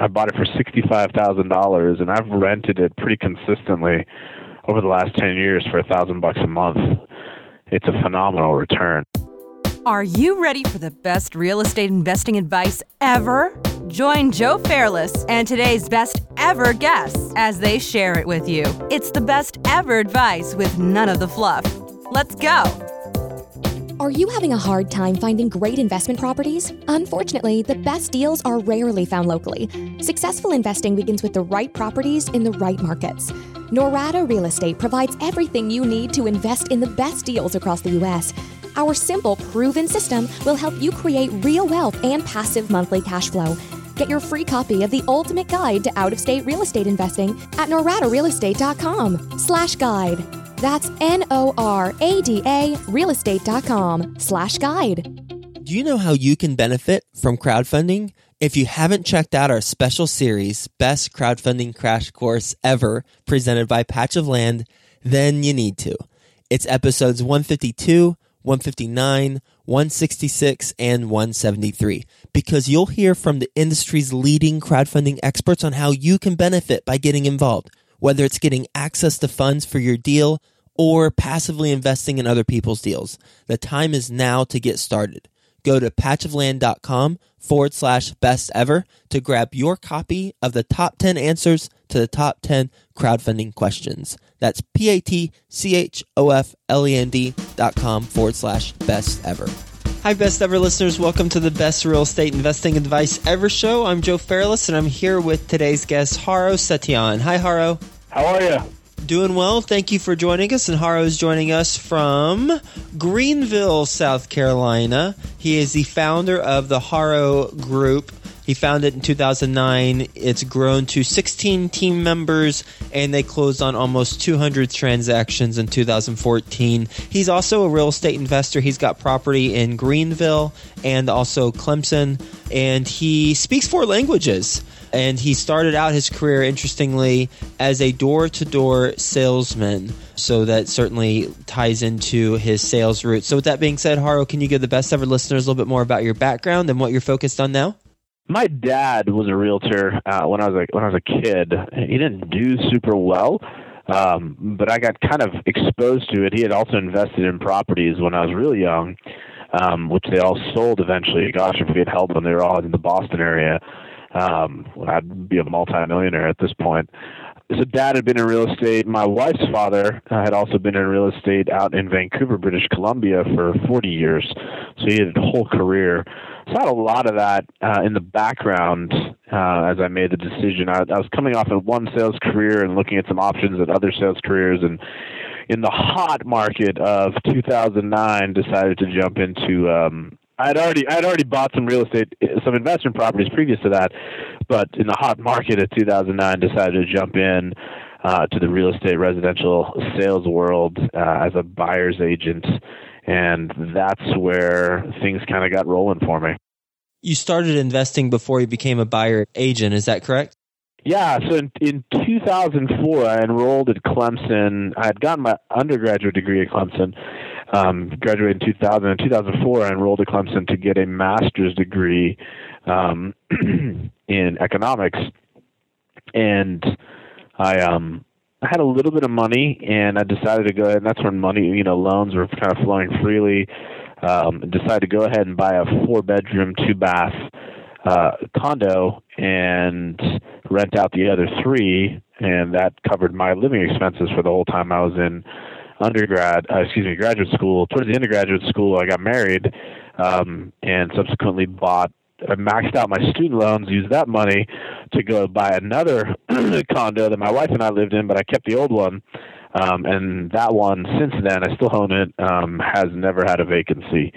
I bought it for $65,000 and I've rented it pretty consistently over the last 10 years for a thousand bucks a month. It's a phenomenal return. Are you ready for the best real estate investing advice ever? Join Joe Fairless and today's best ever guests as they share it with you. It's the best ever advice with none of the fluff. Let's go. Are you having a hard time finding great investment properties? Unfortunately, the best deals are rarely found locally. Successful investing begins with the right properties in the right markets. Norada Real Estate provides everything you need to invest in the best deals across the U.S. Our simple, proven system will help you create real wealth and passive monthly cash flow. Get your free copy of the ultimate guide to out-of-state real estate investing at noradarealestate.com slash guide. That's N-O-R-A-D-A realestate.com slash guide. Do you know how you can benefit from crowdfunding? If you haven't checked out our special series, Best Crowdfunding Crash Course Ever, presented by Patch of Land, then you need to. It's episodes 152, 159, 166, and 173, because you'll hear from the industry's leading crowdfunding experts on how you can benefit by getting involved whether it's getting access to funds for your deal or passively investing in other people's deals. The time is now to get started. Go to patchofland.com forward slash best ever to grab your copy of the top 10 answers to the top 10 crowdfunding questions. That's P A T C H O F L E N D dot com forward slash best ever. Hi, best ever listeners. Welcome to the best real estate investing advice ever show. I'm Joe Fairless, and I'm here with today's guest, Haro Setian. Hi, Haro. How are you? Doing well. Thank you for joining us. And Haro is joining us from Greenville, South Carolina. He is the founder of the Haro Group he founded it in 2009. It's grown to 16 team members, and they closed on almost 200 transactions in 2014. He's also a real estate investor. He's got property in Greenville and also Clemson, and he speaks four languages. And he started out his career, interestingly, as a door to door salesman. So that certainly ties into his sales route. So, with that being said, Haro, can you give the best ever listeners a little bit more about your background and what you're focused on now? My dad was a realtor uh, when I was a, when I was a kid. He didn't do super well, um, but I got kind of exposed to it. He had also invested in properties when I was really young, um, which they all sold eventually. Gosh, if we had held them, they were all in the Boston area. Um, I'd be a multimillionaire at this point. So dad had been in real estate. My wife's father uh, had also been in real estate out in Vancouver, British Columbia for 40 years. So he had a whole career had a lot of that uh, in the background uh, as I made the decision. I, I was coming off of one sales career and looking at some options at other sales careers, and in the hot market of 2009, decided to jump into. Um, I'd already I'd already bought some real estate, some investment properties previous to that, but in the hot market of 2009, decided to jump in. Uh, to the real estate residential sales world uh, as a buyer's agent and that's where things kind of got rolling for me. You started investing before you became a buyer agent, is that correct? Yeah, so in, in 2004, I enrolled at Clemson. I had gotten my undergraduate degree at Clemson, um, graduated in 2000. In 2004, I enrolled at Clemson to get a master's degree um, in economics, and I um, I had a little bit of money, and I decided to go ahead. And that's when money, you know, loans were kind of flowing freely. Um, decided to go ahead and buy a four-bedroom, two-bath uh, condo and rent out the other three, and that covered my living expenses for the whole time I was in undergrad. Uh, excuse me, graduate school. Towards the undergraduate school, I got married, um, and subsequently bought I maxed out my student loans, used that money to go buy another condo that my wife and I lived in, but I kept the old one. Um, and that one, since then, I still own it, um, has never had a vacancy.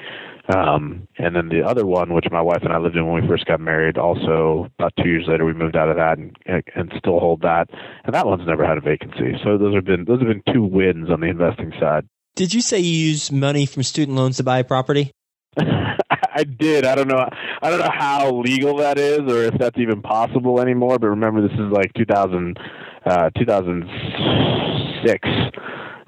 Um, and then the other one, which my wife and I lived in when we first got married, also about two years later, we moved out of that and, and still hold that. And that one's never had a vacancy. So those have been those have been two wins on the investing side. Did you say you use money from student loans to buy a property? I did. I don't know. I don't know how legal that is, or if that's even possible anymore. But remember, this is like 2000, uh, 2006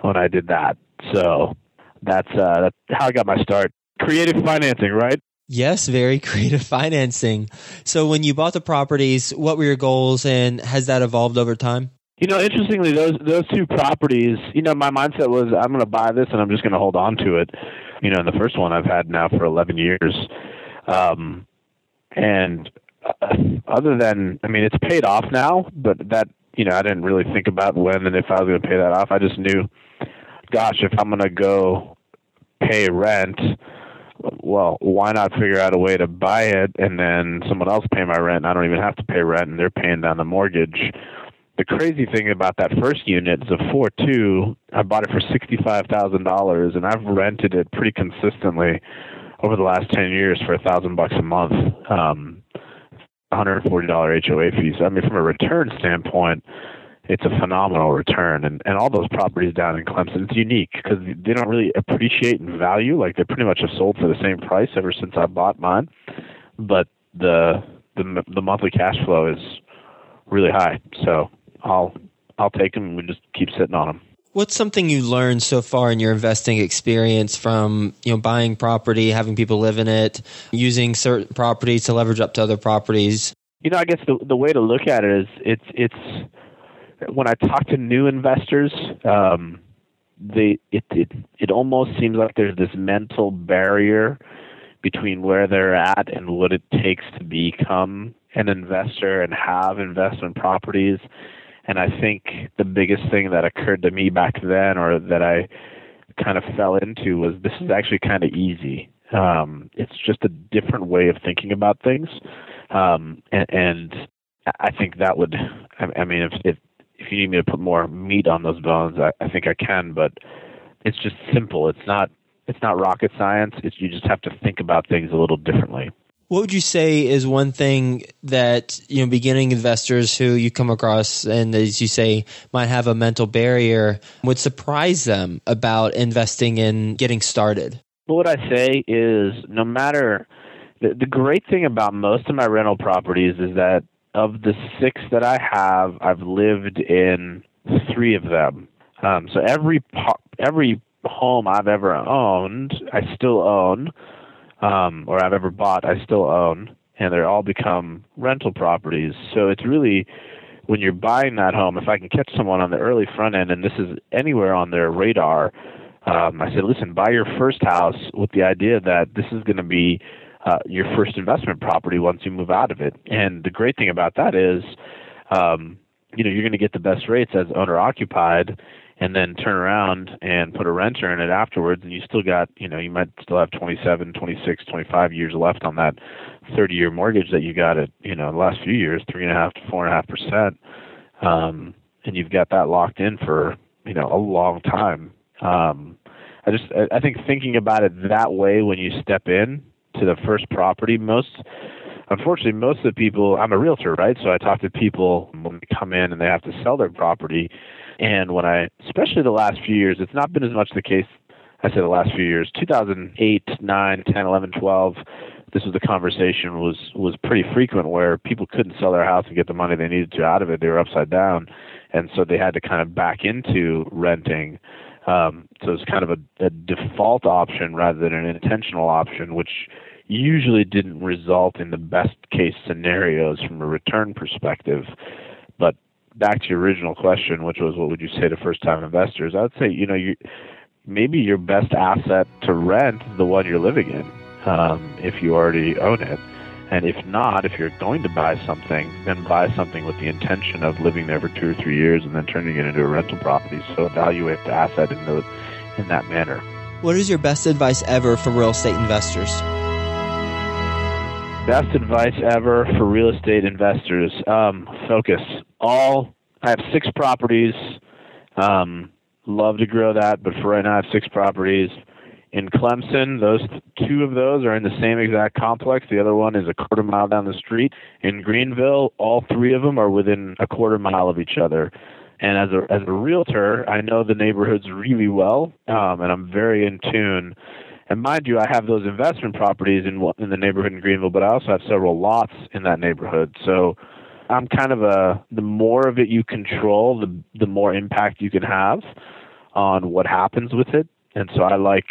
when I did that. So that's uh, that's how I got my start. Creative financing, right? Yes, very creative financing. So when you bought the properties, what were your goals and has that evolved over time? You know, interestingly, those those two properties, you know, my mindset was I'm going to buy this and I'm just going to hold on to it. You know, and the first one I've had now for 11 years, um, and uh, other than, I mean, it's paid off now, but that you know, I didn't really think about when and if I was going to pay that off. I just knew, gosh, if I'm going to go pay rent, well, why not figure out a way to buy it and then someone else pay my rent? I don't even have to pay rent, and they're paying down the mortgage. The crazy thing about that first unit is a four two. I bought it for sixty five thousand dollars, and I've rented it pretty consistently over the last ten years for a thousand bucks a month. Um, $140 HOA fees. I mean, from a return standpoint, it's a phenomenal return. And, and all those properties down in Clemson, it's unique because they don't really appreciate in value. Like they pretty much have sold for the same price ever since I bought mine. But the the the monthly cash flow is really high. So I'll I'll take them. and We just keep sitting on them. What's something you learned so far in your investing experience from you know buying property, having people live in it, using certain properties to leverage up to other properties? You know, I guess the the way to look at it is it's it's when I talk to new investors, um, they it, it it almost seems like there's this mental barrier between where they're at and what it takes to become an investor and have investment properties and I think the biggest thing that occurred to me back then, or that I kind of fell into, was this is actually kind of easy. Um, it's just a different way of thinking about things, um, and, and I think that would. I, I mean, if, if if you need me to put more meat on those bones, I, I think I can. But it's just simple. It's not. It's not rocket science. It's you just have to think about things a little differently. What would you say is one thing that you know beginning investors who you come across and as you say might have a mental barrier would surprise them about investing in getting started? Well, what I say is no matter the, the great thing about most of my rental properties is that of the six that I have, I've lived in three of them. Um, so every every home I've ever owned, I still own um, or I've ever bought, I still own, and they're all become rental properties. So it's really when you're buying that home, if I can catch someone on the early front end, and this is anywhere on their radar, um, I said, listen, buy your first house with the idea that this is going to be uh, your first investment property once you move out of it. And the great thing about that is, um, you know, you're going to get the best rates as owner occupied, and then turn around and put a renter in it afterwards and you still got you know you might still have 27 26 25 years left on that 30 year mortgage that you got at you know the last few years three and a half to four and a half percent. Um and you've got that locked in for you know a long time. Um i just i think thinking about it that way when you step in to the first property most unfortunately most of the people i'm a realtor right? So i talk to people when they come in and they have to sell their property and when I, especially the last few years, it's not been as much the case. I say the last few years, 2008, 9, 10, 11, 12. This was the conversation was was pretty frequent where people couldn't sell their house and get the money they needed to out of it. They were upside down, and so they had to kind of back into renting. Um, so it's kind of a, a default option rather than an intentional option, which usually didn't result in the best case scenarios from a return perspective. But back to your original question, which was what would you say to first time investors? I would say, you know, you maybe your best asset to rent is the one you're living in, um, if you already own it. And if not, if you're going to buy something, then buy something with the intention of living there for two or three years and then turning it into a rental property. So evaluate the asset in, the, in that manner. What is your best advice ever for real estate investors? Best advice ever for real estate investors: um, focus. All I have six properties. Um, love to grow that, but for right now, I have six properties in Clemson. Those two of those are in the same exact complex. The other one is a quarter mile down the street. In Greenville, all three of them are within a quarter mile of each other. And as a as a realtor, I know the neighborhoods really well, um, and I'm very in tune and mind you, I have those investment properties in in the neighborhood in Greenville, but I also have several lots in that neighborhood. So I'm kind of a the more of it you control, the the more impact you can have on what happens with it. And so I like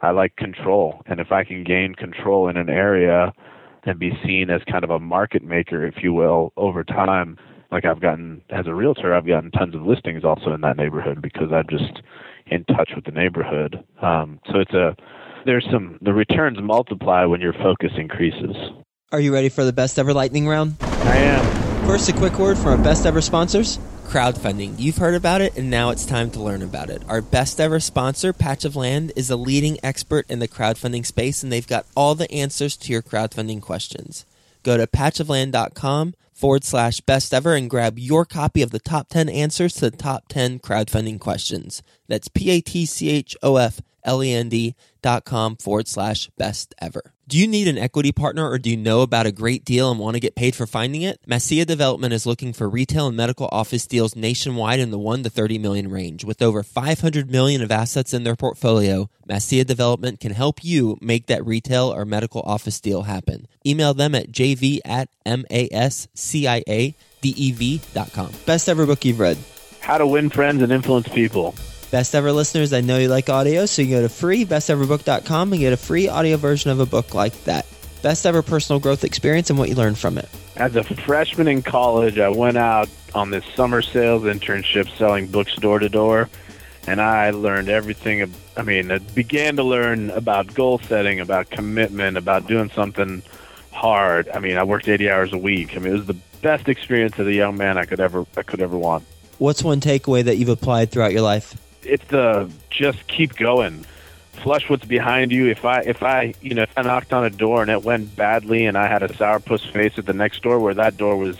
I like control, and if I can gain control in an area and be seen as kind of a market maker, if you will, over time, like I've gotten as a realtor, I've gotten tons of listings also in that neighborhood because I'm just in touch with the neighborhood. Um, so it's a there's some the returns multiply when your focus increases. Are you ready for the best ever lightning round? I am. First, a quick word from our best ever sponsors. Crowdfunding. You've heard about it, and now it's time to learn about it. Our best ever sponsor, Patch of Land, is a leading expert in the crowdfunding space, and they've got all the answers to your crowdfunding questions. Go to patchofland.com forward slash best ever and grab your copy of the top 10 answers to the top 10 crowdfunding questions. That's P A T C H O F L E N D dot com forward slash best ever. Do you need an equity partner or do you know about a great deal and want to get paid for finding it? Mascia Development is looking for retail and medical office deals nationwide in the 1 to 30 million range. With over 500 million of assets in their portfolio, Mascia Development can help you make that retail or medical office deal happen. Email them at jv at masciadev.com. Best ever book you've read. How to win friends and influence people. Best ever listeners, I know you like audio, so you can go to freebesteverbook.com and get a free audio version of a book like that. Best ever personal growth experience and what you learned from it. As a freshman in college, I went out on this summer sales internship selling books door to door, and I learned everything. I mean, I began to learn about goal setting, about commitment, about doing something hard. I mean, I worked 80 hours a week. I mean, it was the best experience as a young man I could ever I could ever want. What's one takeaway that you've applied throughout your life? It's the just keep going. Flush what's behind you. If I if I you know if I knocked on a door and it went badly and I had a sourpuss face at the next door where that door was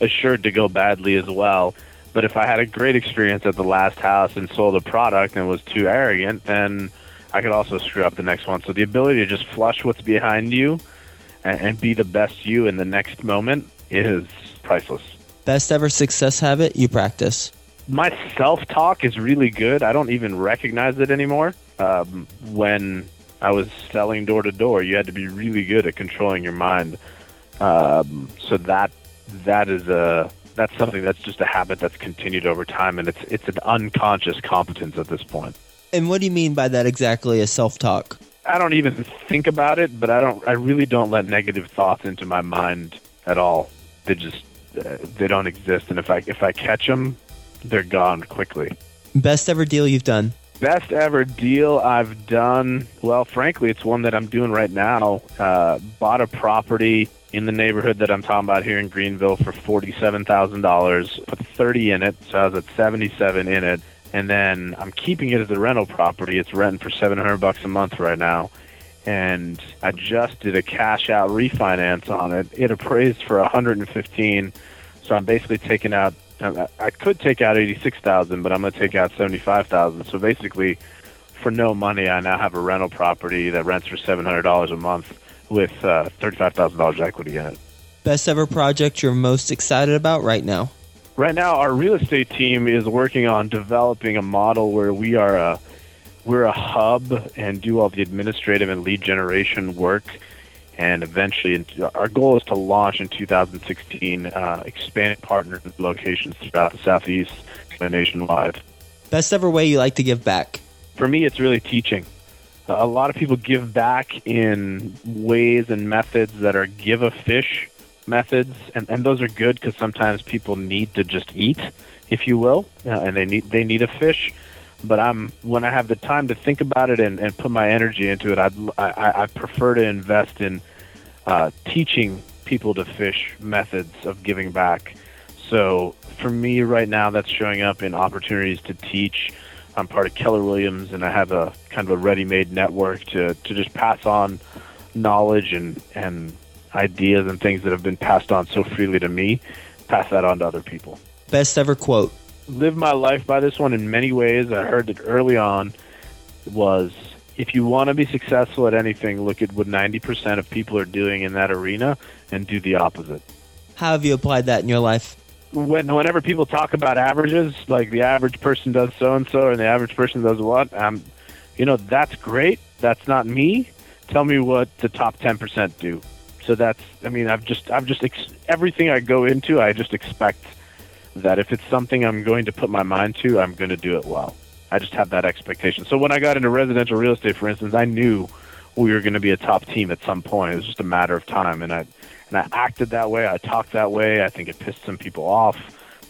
assured to go badly as well. But if I had a great experience at the last house and sold a product and was too arrogant, then I could also screw up the next one. So the ability to just flush what's behind you and, and be the best you in the next moment is priceless. Best ever success habit you practice my self talk is really good. I don't even recognize it anymore. Um, when I was selling door to door, you had to be really good at controlling your mind. Um, so that that is a that's something that's just a habit that's continued over time, and it's it's an unconscious competence at this point. And what do you mean by that exactly? A self talk? I don't even think about it, but I don't. I really don't let negative thoughts into my mind at all. They just uh, they don't exist, and if I if I catch them, they're gone quickly. Best ever deal you've done? Best ever deal I've done. Well, frankly, it's one that I'm doing right now. Uh, bought a property in the neighborhood that I'm talking about here in Greenville for forty-seven thousand dollars. Put thirty in it, so I was at seventy-seven in it, and then I'm keeping it as a rental property. It's renting for seven hundred bucks a month right now, and I just did a cash out refinance on it. It appraised for a hundred and fifteen, so I'm basically taking out I could take out eighty six thousand, but I'm going to take out seventy five thousand. So basically, for no money, I now have a rental property that rents for seven hundred dollars a month with uh, thirty five thousand dollars equity in it. Best ever project you're most excited about right now? Right now, our real estate team is working on developing a model where we are a we're a hub and do all the administrative and lead generation work and eventually our goal is to launch in 2016 uh, expanded partner locations throughout the southeast and nationwide. Best ever way you like to give back? For me it's really teaching. A lot of people give back in ways and methods that are give a fish methods and, and those are good because sometimes people need to just eat if you will uh, and they need they need a fish but I'm when I have the time to think about it and, and put my energy into it, I'd, I I prefer to invest in uh, teaching people to fish methods of giving back. So for me right now, that's showing up in opportunities to teach. I'm part of Keller Williams, and I have a kind of a ready-made network to to just pass on knowledge and and ideas and things that have been passed on so freely to me, pass that on to other people. Best ever quote live my life by this one in many ways. I heard it early on was if you want to be successful at anything, look at what 90% of people are doing in that arena and do the opposite. How have you applied that in your life? When, whenever people talk about averages, like the average person does so and so and the average person does what, um, you know, that's great. That's not me. Tell me what the top 10% do. So that's, I mean, I've just, I've just, ex- everything I go into, I just expect that if it's something I'm going to put my mind to, I'm going to do it well. I just have that expectation. So when I got into residential real estate, for instance, I knew we were going to be a top team at some point. It was just a matter of time, and I and I acted that way. I talked that way. I think it pissed some people off.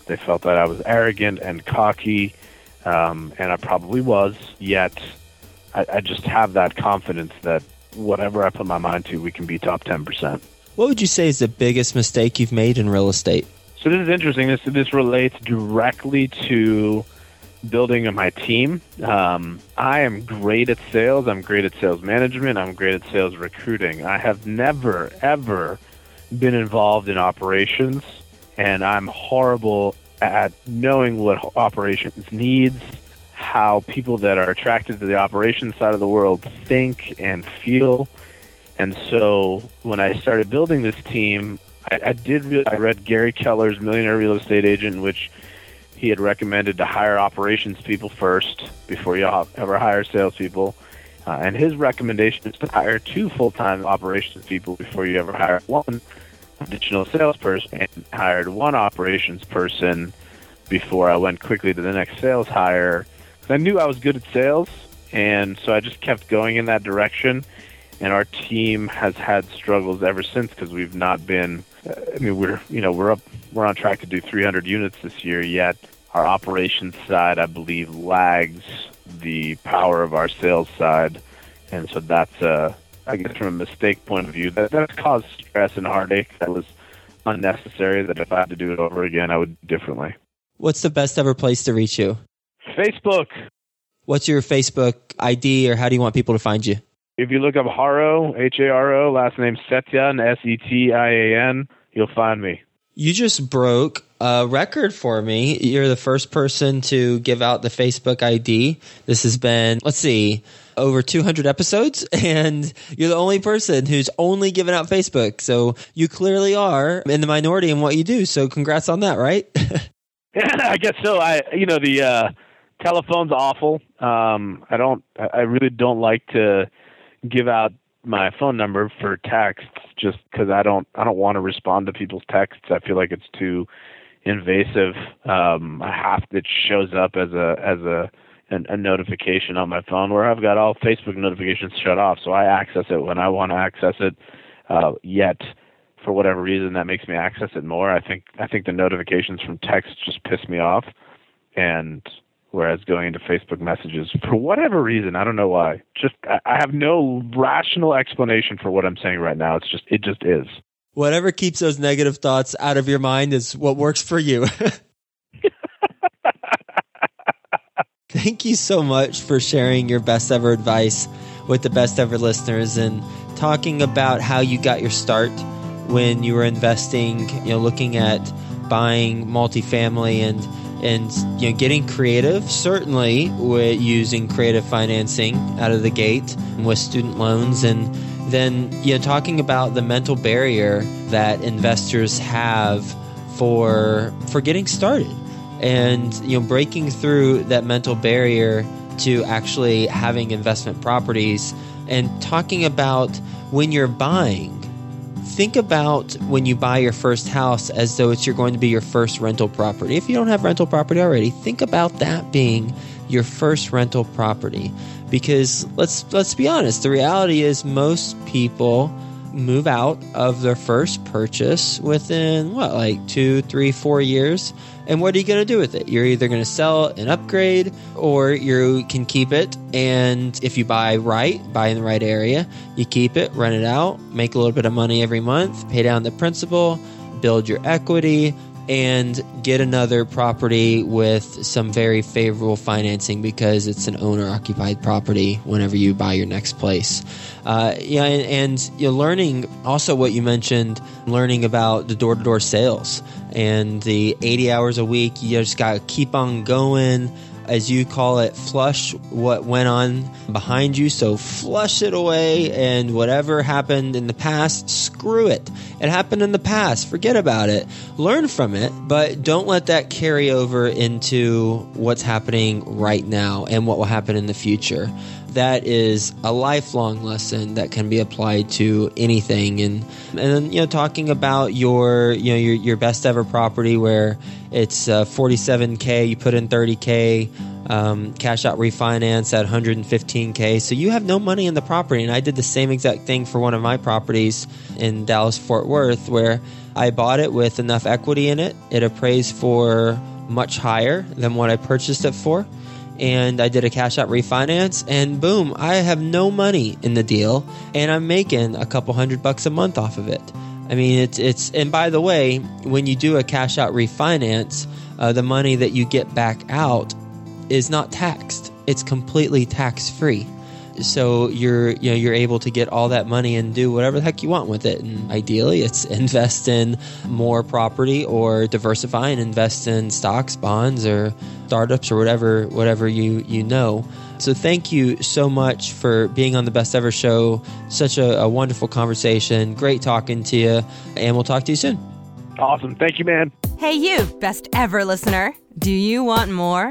They felt that I was arrogant and cocky, um, and I probably was. Yet, I, I just have that confidence that whatever I put my mind to, we can be top ten percent. What would you say is the biggest mistake you've made in real estate? So this is interesting. This this relates directly to building my team. Um, I am great at sales. I'm great at sales management. I'm great at sales recruiting. I have never ever been involved in operations, and I'm horrible at knowing what operations needs, how people that are attracted to the operations side of the world think and feel. And so when I started building this team, I, I did. Really, I read Gary Keller's Millionaire Real Estate Agent, which he had recommended to hire operations people first before you ever hire salespeople. Uh, and his recommendation is to hire two full-time operations people before you ever hire one additional salesperson. And hired one operations person before I went quickly to the next sales hire. I knew I was good at sales, and so I just kept going in that direction. And our team has had struggles ever since because we've not been I mean, we're you know we're up we're on track to do 300 units this year. Yet our operations side, I believe, lags the power of our sales side, and so that's uh, I guess from a mistake point of view that that caused stress and heartache that was unnecessary. That if I had to do it over again, I would do differently. What's the best ever place to reach you? Facebook. What's your Facebook ID, or how do you want people to find you? If you look up Haro, H A R O, last name Setian, S E T I A N, you'll find me. You just broke a record for me. You're the first person to give out the Facebook ID. This has been, let's see, over 200 episodes, and you're the only person who's only given out Facebook. So you clearly are in the minority in what you do. So congrats on that, right? yeah, I guess so. I, you know, the uh, telephone's awful. Um, I don't, I really don't like to give out my phone number for texts just because I don't I don't want to respond to people's texts. I feel like it's too invasive. Um, I have it shows up as a as a an, a notification on my phone where I've got all Facebook notifications shut off, so I access it when I want to access it. Uh, yet, for whatever reason, that makes me access it more. I think I think the notifications from text just piss me off, and whereas going into Facebook messages for whatever reason, I don't know why. Just I have no rational explanation for what I'm saying right now. It's just it just is. Whatever keeps those negative thoughts out of your mind is what works for you. Thank you so much for sharing your best ever advice with the best ever listeners and talking about how you got your start when you were investing, you know, looking at buying multifamily and and you know getting creative certainly with using creative financing out of the gate with student loans. And then you know talking about the mental barrier that investors have for for getting started and you know breaking through that mental barrier to actually having investment properties and talking about when you're buying think about when you buy your first house as though it's you're going to be your first rental property. If you don't have rental property already, think about that being your first rental property. Because let's let's be honest, the reality is most people move out of their first purchase within what like two, three, four years and what are you going to do with it? You're either going to sell and upgrade or you can keep it. And if you buy right, buy in the right area, you keep it, rent it out, make a little bit of money every month, pay down the principal, build your equity, and get another property with some very favorable financing because it's an owner occupied property whenever you buy your next place. Uh, yeah, and, and you're learning also what you mentioned, learning about the door to door sales and the 80 hours a week. You just got to keep on going as you call it, flush what went on behind you. So flush it away, and whatever happened in the past, screw it. It happened in the past. Forget about it. Learn from it, but don't let that carry over into what's happening right now and what will happen in the future that is a lifelong lesson that can be applied to anything and and then you know talking about your you know your, your best ever property where it's uh, 47k you put in 30k um, cash out refinance at 115k. So you have no money in the property. And I did the same exact thing for one of my properties in Dallas Fort Worth, where I bought it with enough equity in it. It appraised for much higher than what I purchased it for. And I did a cash out refinance, and boom, I have no money in the deal, and I'm making a couple hundred bucks a month off of it. I mean, it's it's. And by the way, when you do a cash out refinance, uh, the money that you get back out is not taxed. It's completely tax free. So you're you know you're able to get all that money and do whatever the heck you want with it. And ideally, it's invest in more property or diversify and invest in stocks, bonds, or startups or whatever whatever you you know. So thank you so much for being on the Best Ever Show. Such a, a wonderful conversation. Great talking to you, and we'll talk to you soon. Awesome. Thank you, man. Hey, you, best ever listener. Do you want more?